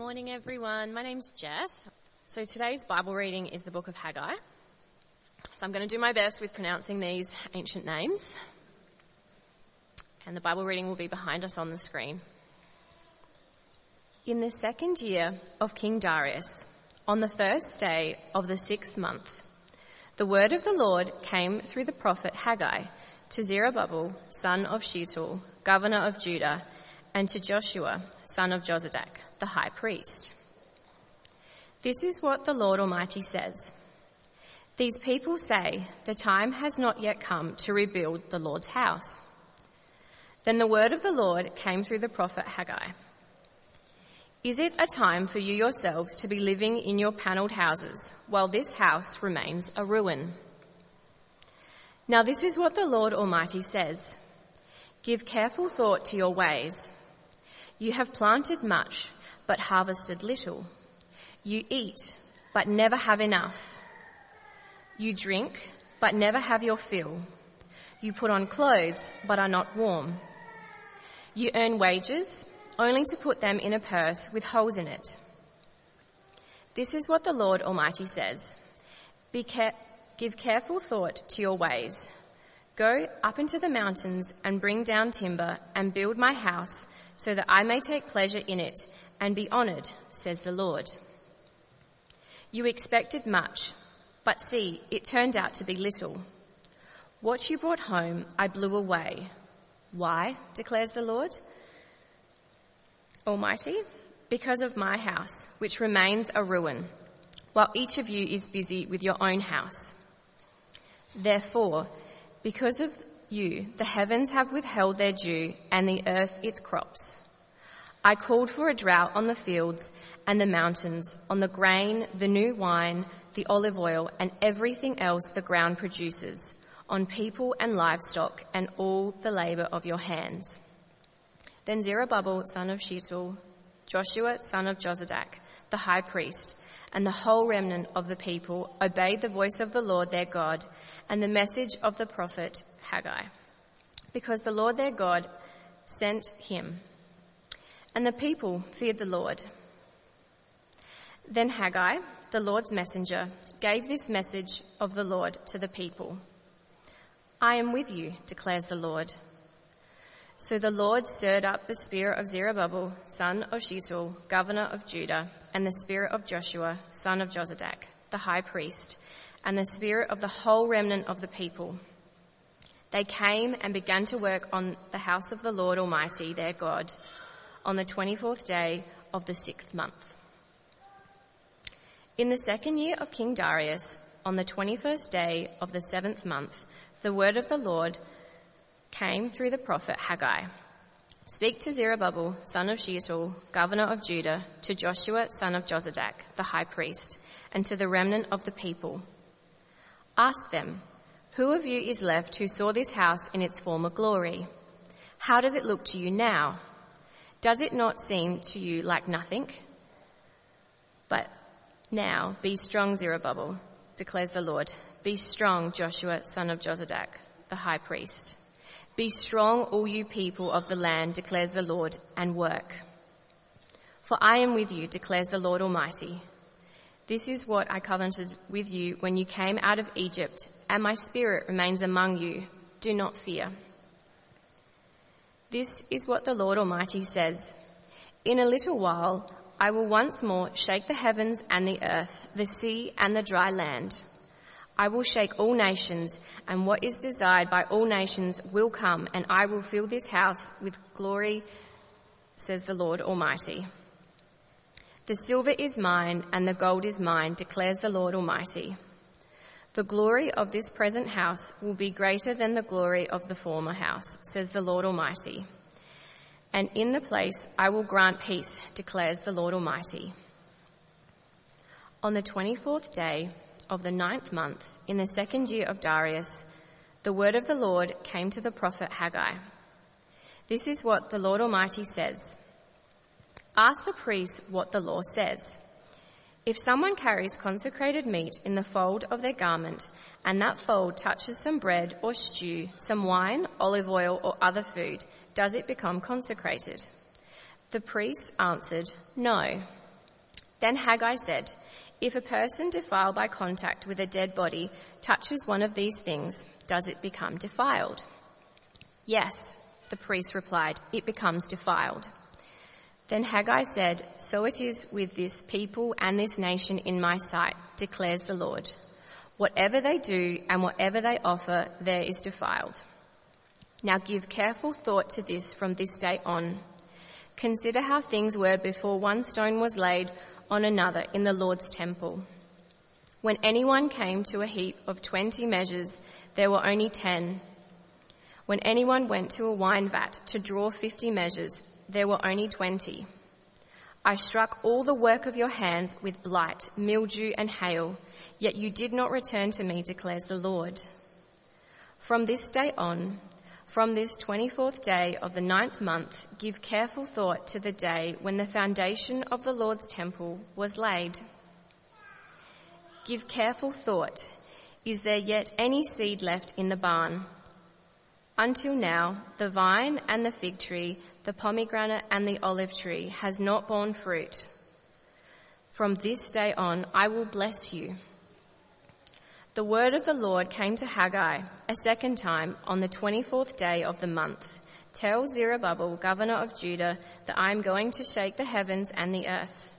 morning, everyone. My name's Jess. So today's Bible reading is the book of Haggai. So I'm going to do my best with pronouncing these ancient names. And the Bible reading will be behind us on the screen. In the second year of King Darius, on the first day of the sixth month, the word of the Lord came through the prophet Haggai to Zerubbabel, son of Shealtiel, governor of Judah, and to Joshua, son of Jozadak, the high priest. This is what the Lord Almighty says. These people say, the time has not yet come to rebuild the Lord's house. Then the word of the Lord came through the prophet Haggai. Is it a time for you yourselves to be living in your panelled houses while this house remains a ruin? Now this is what the Lord Almighty says. Give careful thought to your ways. You have planted much, but harvested little. You eat, but never have enough. You drink, but never have your fill. You put on clothes, but are not warm. You earn wages, only to put them in a purse with holes in it. This is what the Lord Almighty says. Give careful thought to your ways. Go up into the mountains and bring down timber and build my house so that I may take pleasure in it and be honored, says the Lord. You expected much, but see, it turned out to be little. What you brought home, I blew away. Why, declares the Lord Almighty? Because of my house, which remains a ruin, while each of you is busy with your own house. Therefore, because of you, the heavens have withheld their dew and the earth its crops. I called for a drought on the fields and the mountains, on the grain, the new wine, the olive oil, and everything else the ground produces, on people and livestock, and all the labour of your hands. Then Zerubbabel, son of Shealtiel, Joshua, son of Jozadak, the high priest, and the whole remnant of the people obeyed the voice of the Lord their God and the message of the prophet Haggai, because the Lord their God sent him. And the people feared the Lord. Then Haggai, the Lord's messenger, gave this message of the Lord to the people. I am with you, declares the Lord. So the Lord stirred up the spirit of Zerubbabel, son of Shealtiel, governor of Judah, and the spirit of Joshua, son of Jozadak, the high priest, and the spirit of the whole remnant of the people. They came and began to work on the house of the Lord Almighty, their God, on the 24th day of the sixth month. In the second year of King Darius, on the 21st day of the seventh month, the word of the Lord came through the prophet Haggai. Speak to Zerubbabel, son of Shealtiel, governor of Judah, to Joshua, son of Jozadak, the high priest, and to the remnant of the people. Ask them, who of you is left who saw this house in its former glory? How does it look to you now? Does it not seem to you like nothing? But now be strong, Zerubbabel, declares the Lord. Be strong, Joshua, son of Jozadak, the high priest. Be strong, all you people of the land, declares the Lord, and work. For I am with you, declares the Lord Almighty. This is what I covenanted with you when you came out of Egypt, and my spirit remains among you. Do not fear. This is what the Lord Almighty says. In a little while, I will once more shake the heavens and the earth, the sea and the dry land. I will shake all nations, and what is desired by all nations will come, and I will fill this house with glory, says the Lord Almighty. The silver is mine, and the gold is mine, declares the Lord Almighty. The glory of this present house will be greater than the glory of the former house, says the Lord Almighty. And in the place I will grant peace, declares the Lord Almighty. On the 24th day, of the ninth month, in the second year of Darius, the word of the Lord came to the prophet Haggai. This is what the Lord Almighty says. Ask the priests what the law says. If someone carries consecrated meat in the fold of their garment, and that fold touches some bread or stew, some wine, olive oil, or other food, does it become consecrated? The priests answered, No. Then Haggai said, If a person defiled by contact with a dead body touches one of these things, does it become defiled? Yes, the priest replied, it becomes defiled. Then Haggai said, So it is with this people and this nation in my sight, declares the Lord. Whatever they do and whatever they offer, there is defiled. Now give careful thought to this from this day on. Consider how things were before one stone was laid on another in the Lord's temple. When anyone came to a heap of twenty measures, there were only ten. When anyone went to a wine vat to draw fifty measures, there were only twenty. I struck all the work of your hands with blight, mildew, and hail, yet you did not return to me, declares the Lord. From this day on, from this 24th day of the ninth month, give careful thought to the day when the foundation of the Lord's temple was laid. Give careful thought. Is there yet any seed left in the barn? Until now, the vine and the fig tree, the pomegranate and the olive tree has not borne fruit. From this day on, I will bless you. The word of the Lord came to Haggai a second time on the 24th day of the month. Tell Zerubbabel, governor of Judah, that I am going to shake the heavens and the earth.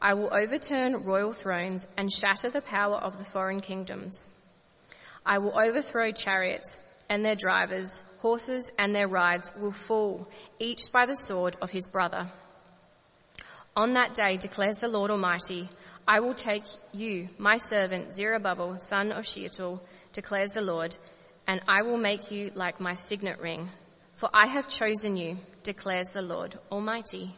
I will overturn royal thrones and shatter the power of the foreign kingdoms. I will overthrow chariots and their drivers, horses and their rides will fall, each by the sword of his brother. On that day, declares the Lord Almighty, I will take you, my servant Zerubbabel, son of Shealtiel, declares the Lord, and I will make you like my signet ring. For I have chosen you, declares the Lord Almighty.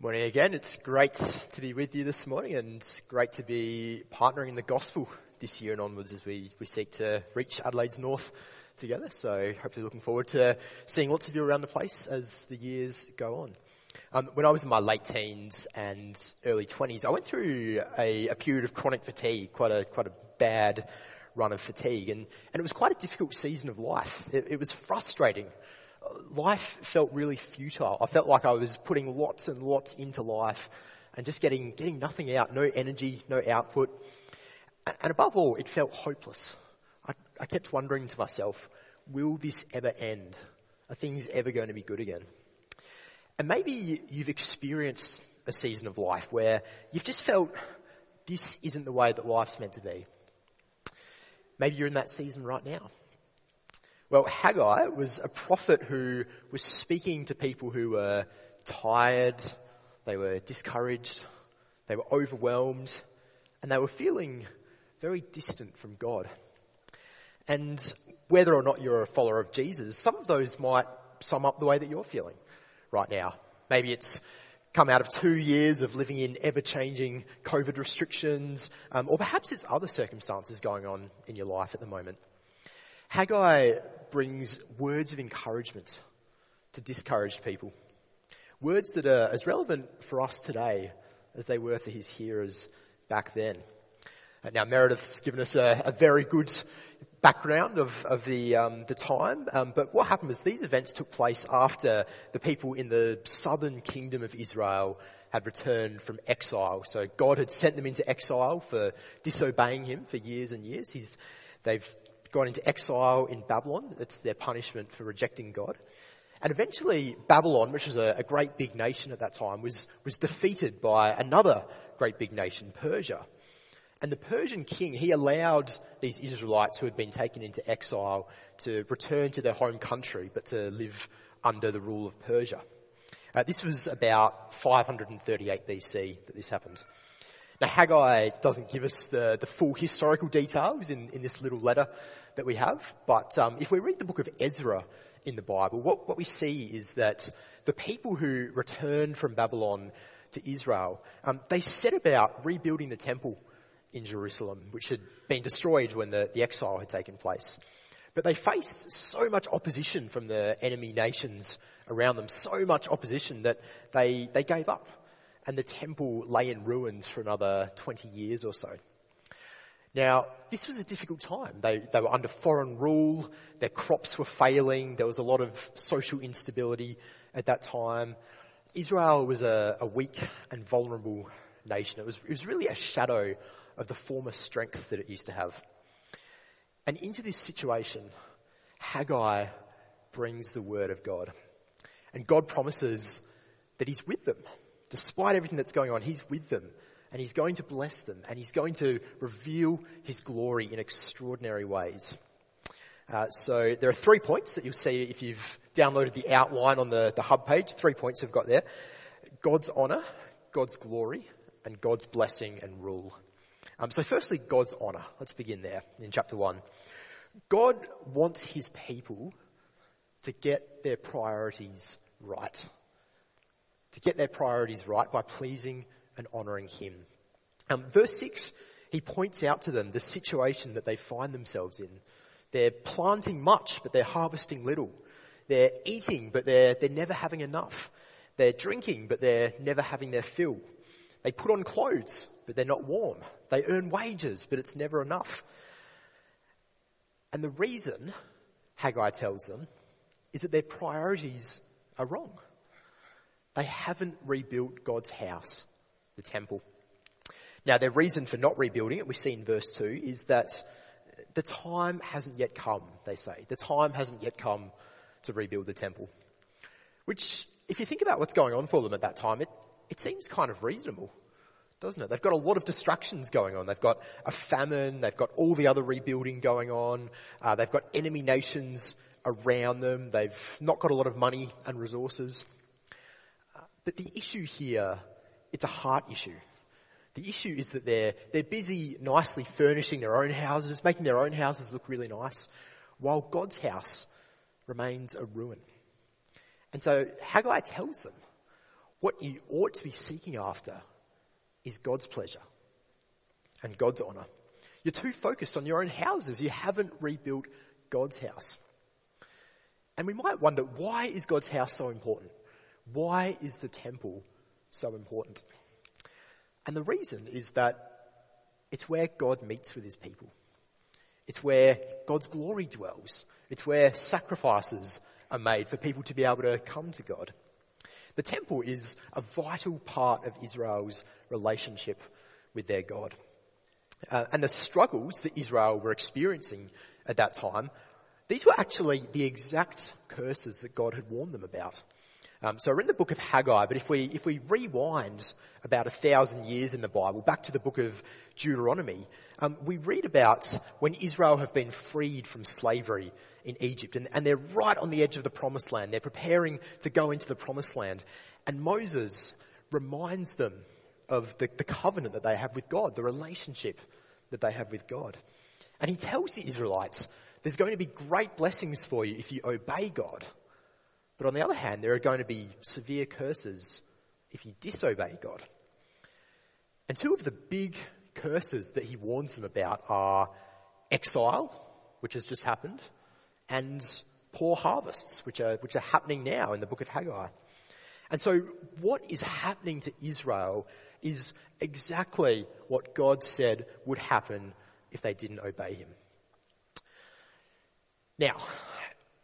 Morning again. It's great to be with you this morning and it's great to be partnering in the gospel this year and onwards as we, we seek to reach Adelaide's North together. So hopefully looking forward to seeing lots of you around the place as the years go on. Um, when I was in my late teens and early 20s, I went through a, a period of chronic fatigue, quite a, quite a bad run of fatigue and, and it was quite a difficult season of life. It, it was frustrating life felt really futile. I felt like I was putting lots and lots into life and just getting, getting nothing out, no energy, no output. And above all, it felt hopeless. I, I kept wondering to myself, will this ever end? Are things ever going to be good again? And maybe you've experienced a season of life where you've just felt this isn't the way that life's meant to be. Maybe you're in that season right now. Well, Haggai was a prophet who was speaking to people who were tired, they were discouraged, they were overwhelmed, and they were feeling very distant from God. And whether or not you're a follower of Jesus, some of those might sum up the way that you're feeling right now. Maybe it's come out of two years of living in ever-changing COVID restrictions, um, or perhaps it's other circumstances going on in your life at the moment. Haggai brings words of encouragement to discouraged people. Words that are as relevant for us today as they were for his hearers back then. Uh, now Meredith's given us a, a very good background of, of the, um, the time, um, but what happened was these events took place after the people in the southern kingdom of Israel had returned from exile. So God had sent them into exile for disobeying him for years and years. He's, they've gone into exile in Babylon. It's their punishment for rejecting God. And eventually Babylon, which was a, a, great big nation at that time, was, was defeated by another great big nation, Persia. And the Persian king, he allowed these Israelites who had been taken into exile to return to their home country, but to live under the rule of Persia. Uh, this was about 538 BC that this happened. Now Haggai doesn't give us the, the full historical details in, in this little letter that we have, but um, if we read the book of Ezra in the Bible, what, what we see is that the people who returned from Babylon to Israel, um, they set about rebuilding the temple in Jerusalem, which had been destroyed when the, the exile had taken place. But they faced so much opposition from the enemy nations around them, so much opposition that they, they gave up and the temple lay in ruins for another 20 years or so. Now, this was a difficult time. They, they were under foreign rule, their crops were failing, there was a lot of social instability, at that time. Israel was a, a weak and vulnerable nation. It was, it was really a shadow of the former strength that it used to have. And into this situation, Haggai brings the word of God. And God promises that He's with them. Despite everything that's going on, He's with them. And He's going to bless them. And He's going to reveal His glory in extraordinary ways. Uh, so there are three points that you'll see if you've downloaded the outline on the, the hub page. Three points we've got there. God's honour, God's glory, and God's blessing and rule. Um, so firstly, God's honour. Let's begin there in chapter one. God wants his people to get their priorities right. To get their priorities right by pleasing and honouring him. Um, verse 6, he points out to them the situation that they find themselves in. They're planting much, but they're harvesting little. They're eating, but they're, they're never having enough. They're drinking, but they're never having their fill. They put on clothes, but they're not warm. They earn wages, but it's never enough. And the reason, Haggai tells them, is that their priorities are wrong. They haven't rebuilt God's house, the temple. Now their reason for not rebuilding it, we see in verse 2, is that the time hasn't yet come, they say. The time hasn't yet come to rebuild the temple. Which, if you think about what's going on for them at that time, it, it seems kind of reasonable doesn't it? They've got a lot of distractions going on. They've got a famine. They've got all the other rebuilding going on. Uh, they've got enemy nations around them. They've not got a lot of money and resources. But the issue here, it's a heart issue. The issue is that they're, they're busy nicely furnishing their own houses, making their own houses look really nice, while God's house remains a ruin. And so Haggai tells them what you ought to be seeking after is God's pleasure and God's honour. You're too focused on your own houses. You haven't rebuilt God's house. And we might wonder, why is God's house so important? Why is the temple so important? And the reason is that it's where God meets with his people. It's where God's glory dwells. It's where sacrifices are made for people to be able to come to God. The temple is a vital part of Israel's relationship with their God. Uh, and the struggles that Israel were experiencing at that time, these were actually the exact curses that God had warned them about. Um, so we're in the book of Haggai, but if we if we rewind about a thousand years in the Bible back to the book of Deuteronomy, um, we read about when Israel have been freed from slavery in Egypt and, and they're right on the edge of the promised land. They're preparing to go into the promised land. And Moses reminds them of the, the covenant that they have with God, the relationship that they have with God. And he tells the Israelites, there's going to be great blessings for you if you obey God. But on the other hand, there are going to be severe curses if you disobey God. And two of the big curses that he warns them about are exile, which has just happened, and poor harvests, which are, which are happening now in the book of Haggai. And so what is happening to Israel is exactly what God said would happen if they didn't obey him. Now,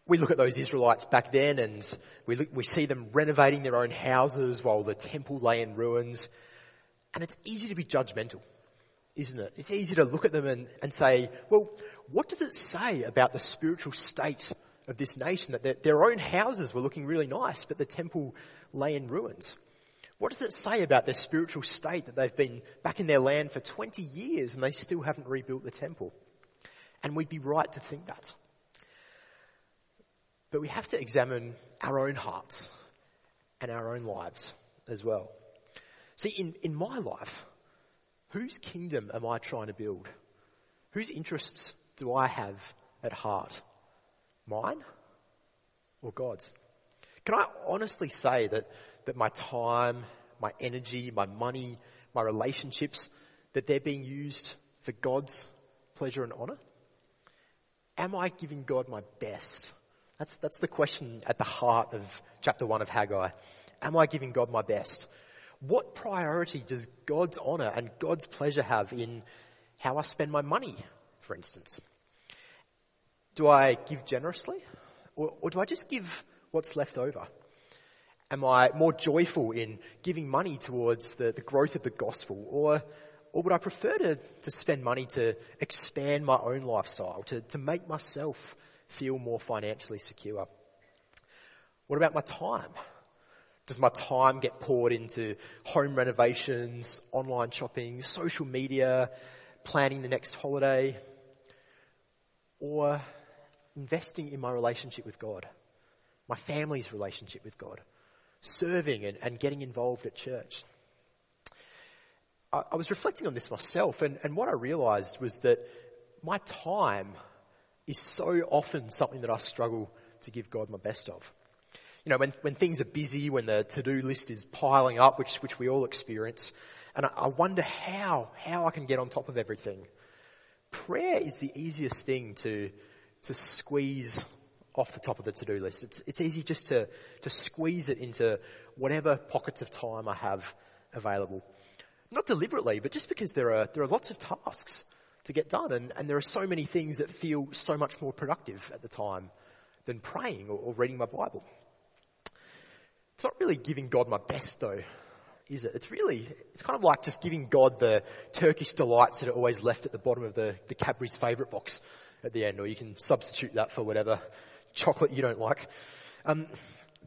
we look at those Israelites back then and we, look, we see them renovating their own houses while the temple lay in ruins. And it's easy to be judgmental, isn't it? It's easy to look at them and, and say, well, what does it say about the spiritual state of this nation? That their, their own houses were looking really nice, but the temple lay in ruins. What does it say about their spiritual state that they've been back in their land for 20 years and they still haven't rebuilt the temple? And we'd be right to think that. But we have to examine our own hearts and our own lives as well. See, in, in my life, whose kingdom am I trying to build? Whose interests do I have at heart? Mine or God's? Can I honestly say that, that my time, my energy, my money, my relationships, that they're being used for God's pleasure and honor? Am I giving God my best? That's, that's the question at the heart of chapter one of Haggai. Am I giving God my best? What priority does God's honor and God's pleasure have in how I spend my money, for instance? Do I give generously? Or, or do I just give what's left over? Am I more joyful in giving money towards the, the growth of the gospel? Or, or would I prefer to, to spend money to expand my own lifestyle, to, to make myself feel more financially secure? What about my time? Does my time get poured into home renovations, online shopping, social media, planning the next holiday? Or investing in my relationship with God, my family's relationship with God, serving and, and getting involved at church? I, I was reflecting on this myself and, and what I realized was that my time is so often something that I struggle to give God my best of. You know, when, when things are busy, when the to-do list is piling up, which, which we all experience, and I, I wonder how, how I can get on top of everything. Prayer is the easiest thing to, to squeeze off the top of the to-do list. It's, it's easy just to, to squeeze it into whatever pockets of time I have available. Not deliberately, but just because there are, there are lots of tasks to get done and, and there are so many things that feel so much more productive at the time than praying or, or reading my Bible. It's not really giving God my best though, is it? It's really, it's kind of like just giving God the Turkish delights that are always left at the bottom of the, the Cadbury's favourite box at the end, or you can substitute that for whatever chocolate you don't like. Um,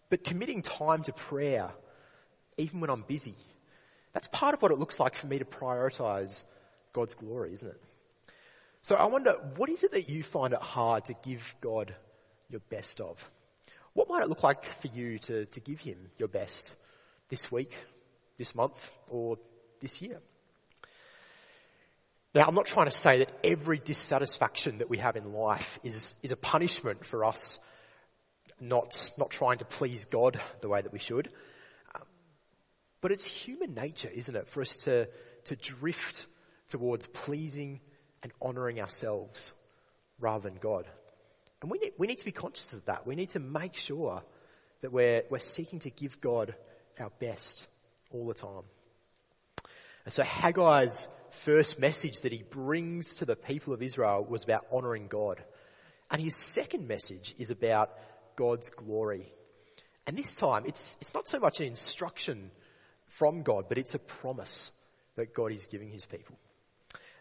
but committing time to prayer, even when I'm busy, that's part of what it looks like for me to prioritise God's glory, isn't it? So I wonder, what is it that you find it hard to give God your best of? What might it look like for you to, to give Him your best this week, this month, or this year? Now, I'm not trying to say that every dissatisfaction that we have in life is, is a punishment for us not, not trying to please God the way that we should. But it's human nature, isn't it, for us to, to drift towards pleasing and honouring ourselves rather than God. And we need, we need to be conscious of that. We need to make sure that we're, we're seeking to give God our best all the time. And so Haggai's first message that he brings to the people of Israel was about honouring God. And his second message is about God's glory. And this time, it's, it's not so much an instruction from God, but it's a promise that God is giving his people.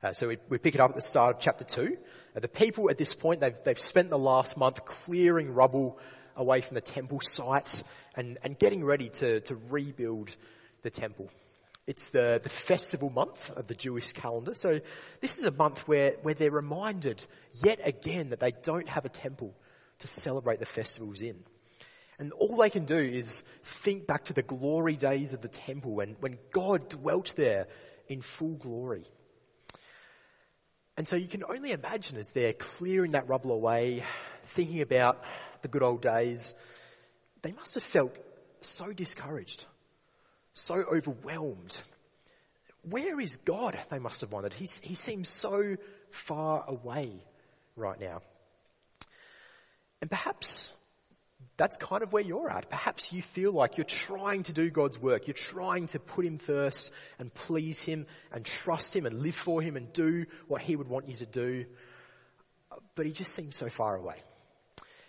Uh, so we, we, pick it up at the start of chapter 2. Uh, the people at this point, they've, they've spent the last month clearing rubble away from the temple sites and, and getting ready to, to rebuild the temple. It's the, the festival month of the Jewish calendar. So this is a month where, where they're reminded yet again that they don't have a temple to celebrate the festivals in. And all they can do is think back to the glory days of the temple when, when God dwelt there in full glory. And so you can only imagine as they're clearing that rubble away, thinking about the good old days, they must have felt so discouraged so overwhelmed. Where is God? They must have wondered. He's, he seems so far away right now. And perhaps that's kind of where you're at. Perhaps you feel like you're trying to do God's work. You're trying to put Him first and please Him and trust Him and live for Him and do what He would want you to do. But He just seems so far away.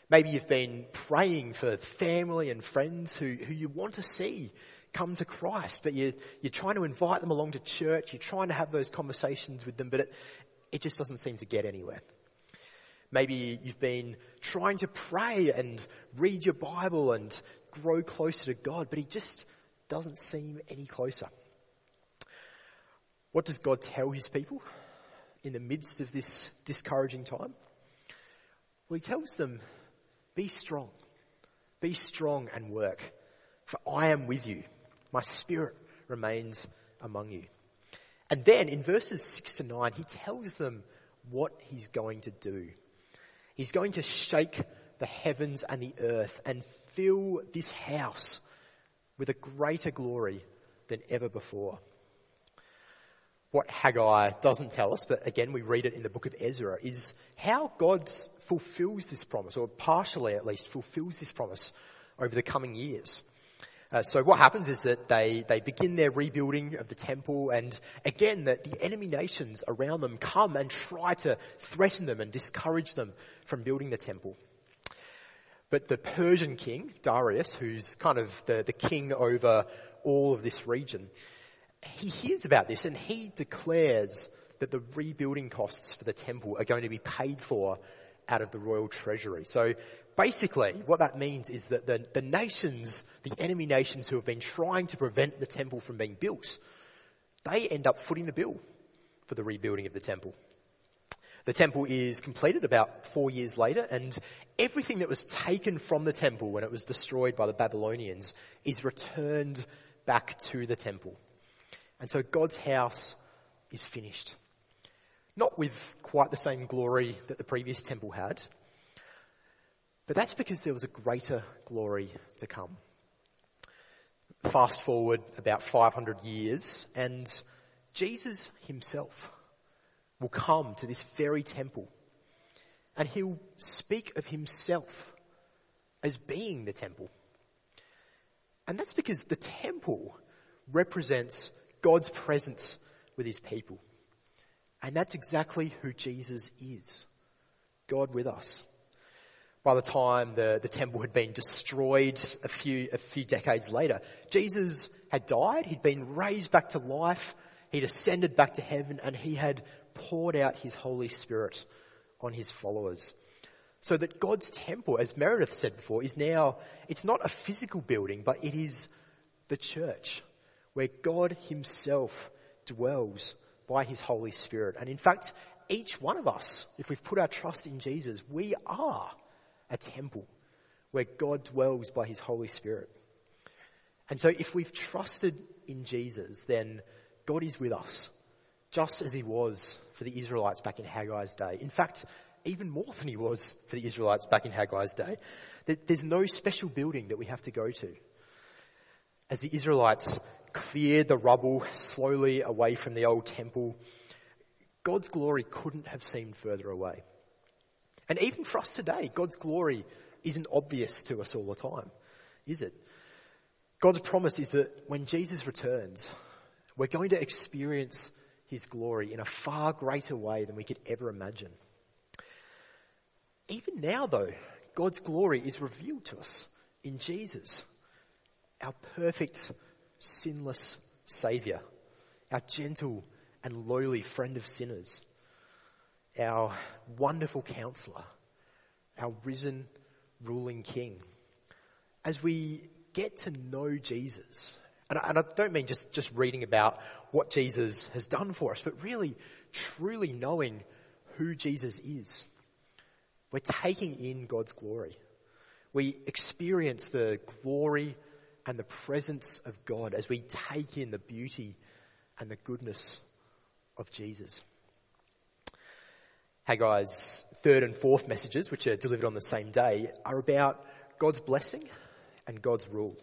Maybe you've been praying for family and friends who, who you want to see come to Christ, but you, you're trying to invite them along to church, you're trying to have those conversations with them, but it, it just doesn't seem to get anywhere. Maybe you've been trying to pray and read your Bible and grow closer to God, but He just doesn't seem any closer. What does God tell His people in the midst of this discouraging time? Well, He tells them, be strong. Be strong and work, for I am with you. My spirit remains among you. And then in verses 6 to 9, he tells them what he's going to do. He's going to shake the heavens and the earth and fill this house with a greater glory than ever before. What Haggai doesn't tell us, but again we read it in the book of Ezra, is how God fulfills this promise, or partially at least fulfills this promise over the coming years. Uh, so what happens is that they, they begin their rebuilding of the temple and again that the enemy nations around them come and try to threaten them and discourage them from building the temple. But the Persian king, Darius, who's kind of the, the king over all of this region, he hears about this and he declares that the rebuilding costs for the temple are going to be paid for out of the royal treasury. So basically what that means is that the, the nations, the enemy nations who have been trying to prevent the temple from being built, they end up footing the bill for the rebuilding of the temple. The temple is completed about four years later and everything that was taken from the temple when it was destroyed by the Babylonians is returned back to the temple. And so God's house is finished. Not with quite the same glory that the previous temple had, but that's because there was a greater glory to come. Fast forward about 500 years and Jesus himself will come to this very temple and he'll speak of himself as being the temple. And that's because the temple represents God's presence with his people. And that's exactly who Jesus is. God with us. By the time the, the temple had been destroyed a few, a few decades later, Jesus had died, he'd been raised back to life, he'd ascended back to heaven, and he had poured out his Holy Spirit on his followers. So that God's temple, as Meredith said before, is now, it's not a physical building, but it is the church where God himself dwells by his Holy Spirit. And in fact, each one of us, if we've put our trust in Jesus, we are a temple where God dwells by his Holy Spirit. And so if we've trusted in Jesus, then God is with us, just as he was for the Israelites back in Haggai's day. In fact, even more than he was for the Israelites back in Haggai's day. There's no special building that we have to go to. As the Israelites cleared the rubble slowly away from the old temple, God's glory couldn't have seemed further away. And even for us today, God's glory isn't obvious to us all the time, is it? God's promise is that when Jesus returns, we're going to experience his glory in a far greater way than we could ever imagine. Even now though, God's glory is revealed to us in Jesus, our perfect, sinless Saviour, our gentle and lowly friend of sinners, our wonderful counselor, our risen, ruling King. As we get to know Jesus, and I, don't mean just, just reading about what Jesus has done for us, but really, truly knowing who Jesus is. We're taking in God's glory. We experience the glory and the presence of God as we take in the beauty and the goodness of Jesus. Haggai's third and fourth messages, which are delivered on the same day, are about God's blessing and God's rule.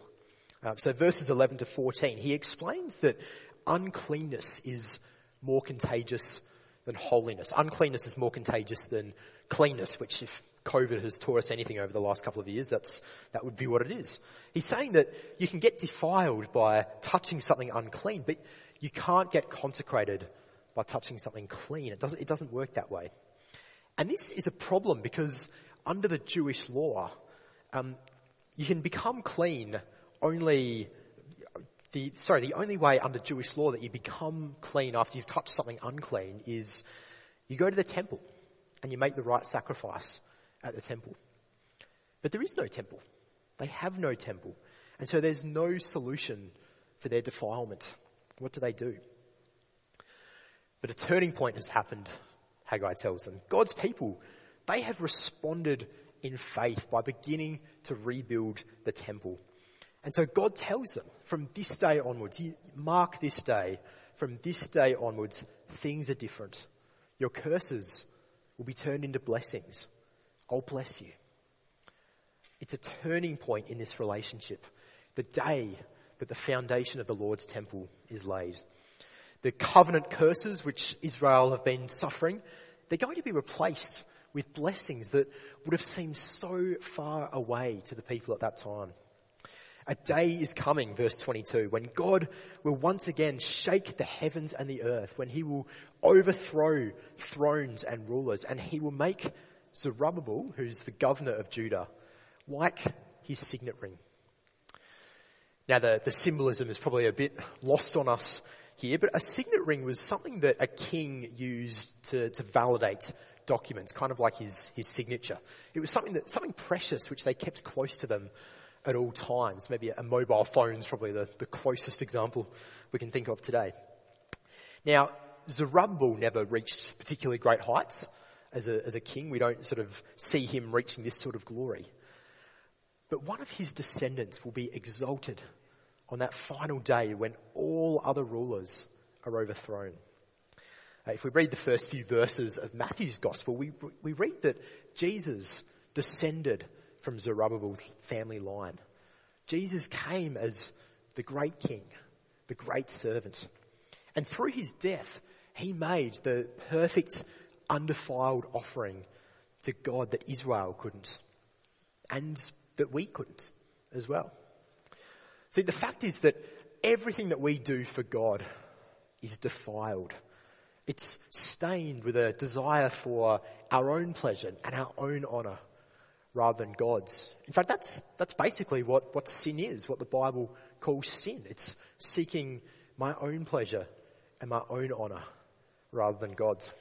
Uh, so verses 11 to 14, he explains that uncleanness is more contagious than holiness. Uncleanness is more contagious than cleanness, which if COVID has taught us anything over the last couple of years, that's, that would be what it is. He's saying that you can get defiled by touching something unclean, but you can't get consecrated by touching something clean. It doesn't, it doesn't work that way. And this is a problem because under the Jewish law, um, you can become clean only the, sorry, the only way under Jewish law that you become clean after you've touched something unclean is you go to the temple and you make the right sacrifice at the temple. But there is no temple. They have no temple. And so there's no solution for their defilement. What do they do? But a turning point has happened, Haggai tells them. God's people, they have responded in faith by beginning to rebuild the temple. And so God tells them from this day onwards, mark this day, from this day onwards, things are different. Your curses will be turned into blessings. I'll bless you. It's a turning point in this relationship. The day that the foundation of the Lord's temple is laid. The covenant curses which Israel have been suffering, they're going to be replaced with blessings that would have seemed so far away to the people at that time. A day is coming, verse 22, when God will once again shake the heavens and the earth, when he will overthrow thrones and rulers, and he will make Zerubbabel, who's the governor of Judah, like his signet ring. Now the, the symbolism is probably a bit lost on us here, but a signet ring was something that a king used to, to validate documents, kind of like his, his signature. It was something that, something precious which they kept close to them at all times. Maybe a mobile phone is probably the, the closest example we can think of today. Now, Zerubbabel never reached particularly great heights as a, as a king. We don't sort of see him reaching this sort of glory. But one of his descendants will be exalted on that final day when all other rulers are overthrown. Uh, if we read the first few verses of Matthew's gospel, we, we read that Jesus descended from Zerubbabel's family line. Jesus came as the great king, the great servant. And through his death, he made the perfect, undefiled offering to God that Israel couldn't. And that we couldn't as well. See, the fact is that everything that we do for God is defiled. It's stained with a desire for our own pleasure and our own honour rather than God's. In fact, that's, that's basically what, what sin is, what the Bible calls sin. It's seeking my own pleasure and my own honour rather than God's.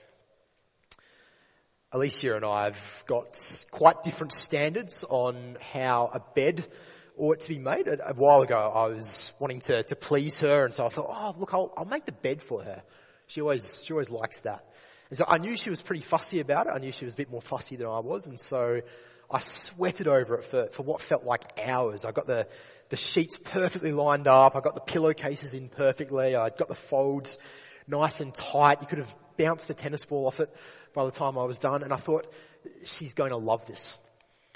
Alicia and I have got quite different standards on how a bed ought to be made. A, while ago, I was wanting to, to please her, and so I thought, oh, look, I'll, I'll make the bed for her. She always, she always likes that. And so I knew she was pretty fussy about it. I knew she was a bit more fussy than I was, and so I sweated over it for, for what felt like hours. I got the, the sheets perfectly lined up. I got the pillowcases in perfectly. I got the folds nice and tight. You could have bounced a tennis ball off it by the time I was done. And I thought, she's going to love this.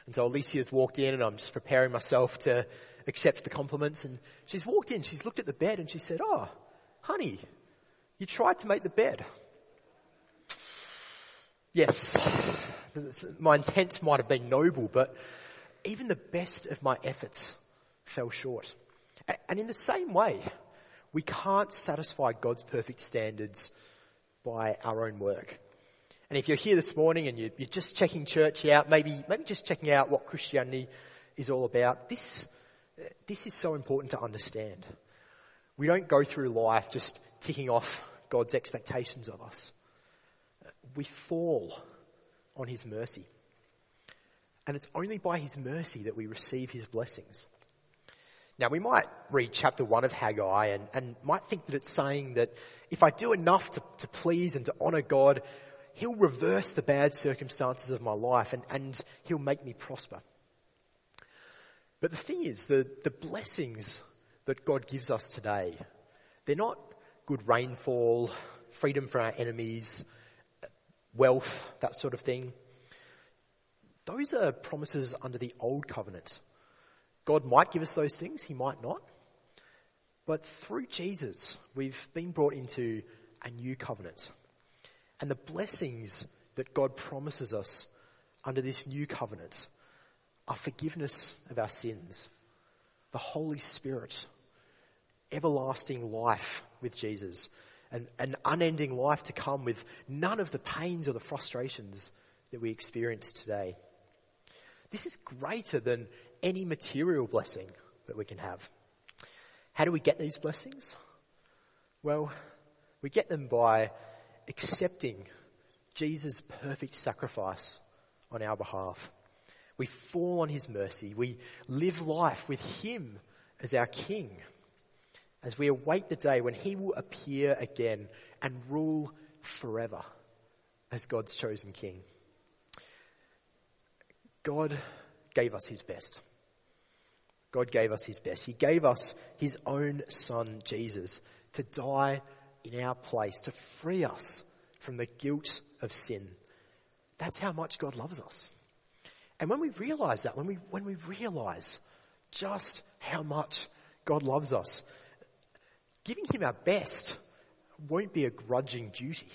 And so Alicia's walked in and I'm just preparing myself to accept the compliments. And she's walked in, she's looked at the bed and she said, oh, honey, you tried to make the bed. Yes, my intent might have been noble, but even the best of my efforts fell short. And in the same way, we can't satisfy God's perfect standards by our own work. And if you're here this morning and you're, just checking church out, maybe, maybe just checking out what Christianity is all about, this, this is so important to understand. We don't go through life just ticking off God's expectations of us. We fall on His mercy. And it's only by His mercy that we receive His blessings. Now we might read chapter one of Haggai and, and might think that it's saying that if I do enough to, to please and to honour God, He'll reverse the bad circumstances of my life and, and He'll make me prosper. But the thing is, the, the blessings that God gives us today, they're not good rainfall, freedom from our enemies, wealth, that sort of thing. Those are promises under the old covenant. God might give us those things, He might not. But through Jesus, we've been brought into a new covenant. And the blessings that God promises us under this new covenant are forgiveness of our sins, the Holy Spirit, everlasting life with Jesus, and an unending life to come with none of the pains or the frustrations that we experience today. This is greater than any material blessing that we can have. How do we get these blessings? Well, we get them by accepting Jesus' perfect sacrifice on our behalf. We fall on his mercy. We live life with him as our king as we await the day when he will appear again and rule forever as God's chosen king. God gave us his best. God gave us his best. He gave us his own son, Jesus, to die in our place, to free us from the guilt of sin. That's how much God loves us. And when we realize that, when we, when we realize just how much God loves us, giving him our best won't be a grudging duty.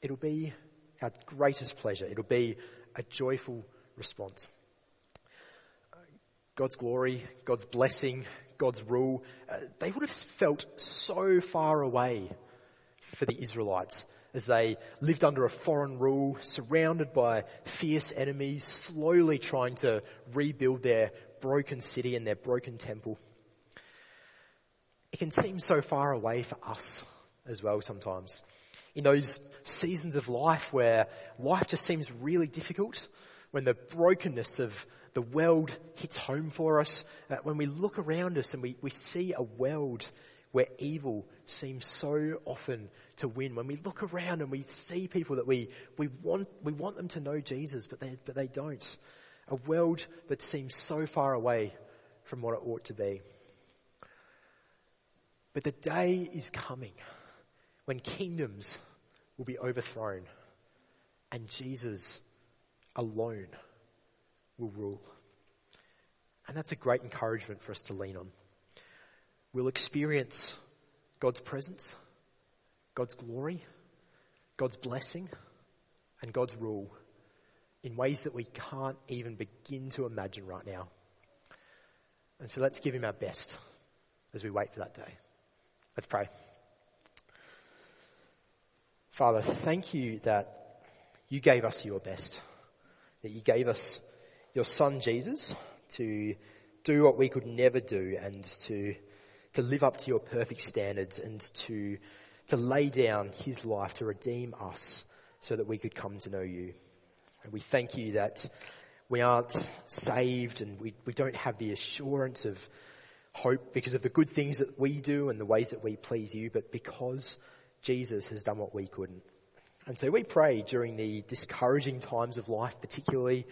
It'll be our greatest pleasure. It'll be a joyful response. God's glory, God's blessing, God's rule, uh, they would have felt so far away for the Israelites. as they lived under a foreign rule, surrounded by fierce enemies, slowly trying to rebuild their broken city and their broken temple. It can seem so far away for us as well sometimes. In those seasons of life where life just seems really difficult, when the brokenness of the world hits home for us, uh, when we look around us and we, we see a world where evil seems so often to win. When we look around and we see people that we, we want, we want them to know Jesus, but they, but they don't. A world that seems so far away from what it ought to be. But the day is coming when kingdoms will be overthrown and Jesus alone will rule. And that's a great encouragement for us to lean on we'll experience God's presence, God's glory, God's blessing, and God's rule in ways that we can't even begin to imagine right now. And so let's give Him our best as we wait for that day. Let's pray. Father, thank you that you gave us your best, that you gave us your Son Jesus to do what we could never do and to to live up to your perfect standards and to, to lay down his life to redeem us so that we could come to know you. And we thank you that we aren't saved and we, we don't have the assurance of hope because of the good things that we do and the ways that we please you, but because Jesus has done what we couldn't. And so we pray during the discouraging times of life, particularly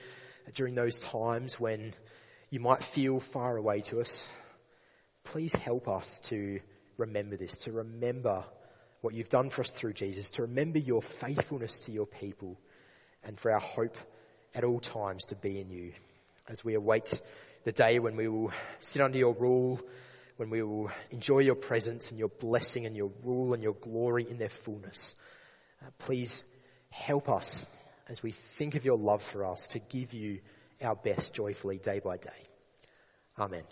during those times when you might feel far away to us, please help us to remember this, to remember what you've done for us through Jesus, to remember your faithfulness to your people, and for our hope at all times to be in you. As we await the day when we will sit under your rule, when we will enjoy your presence and your blessing and your rule and your glory in their fullness. Uh, please help us as we think of your love for us to give you our best joyfully day by day. Amen.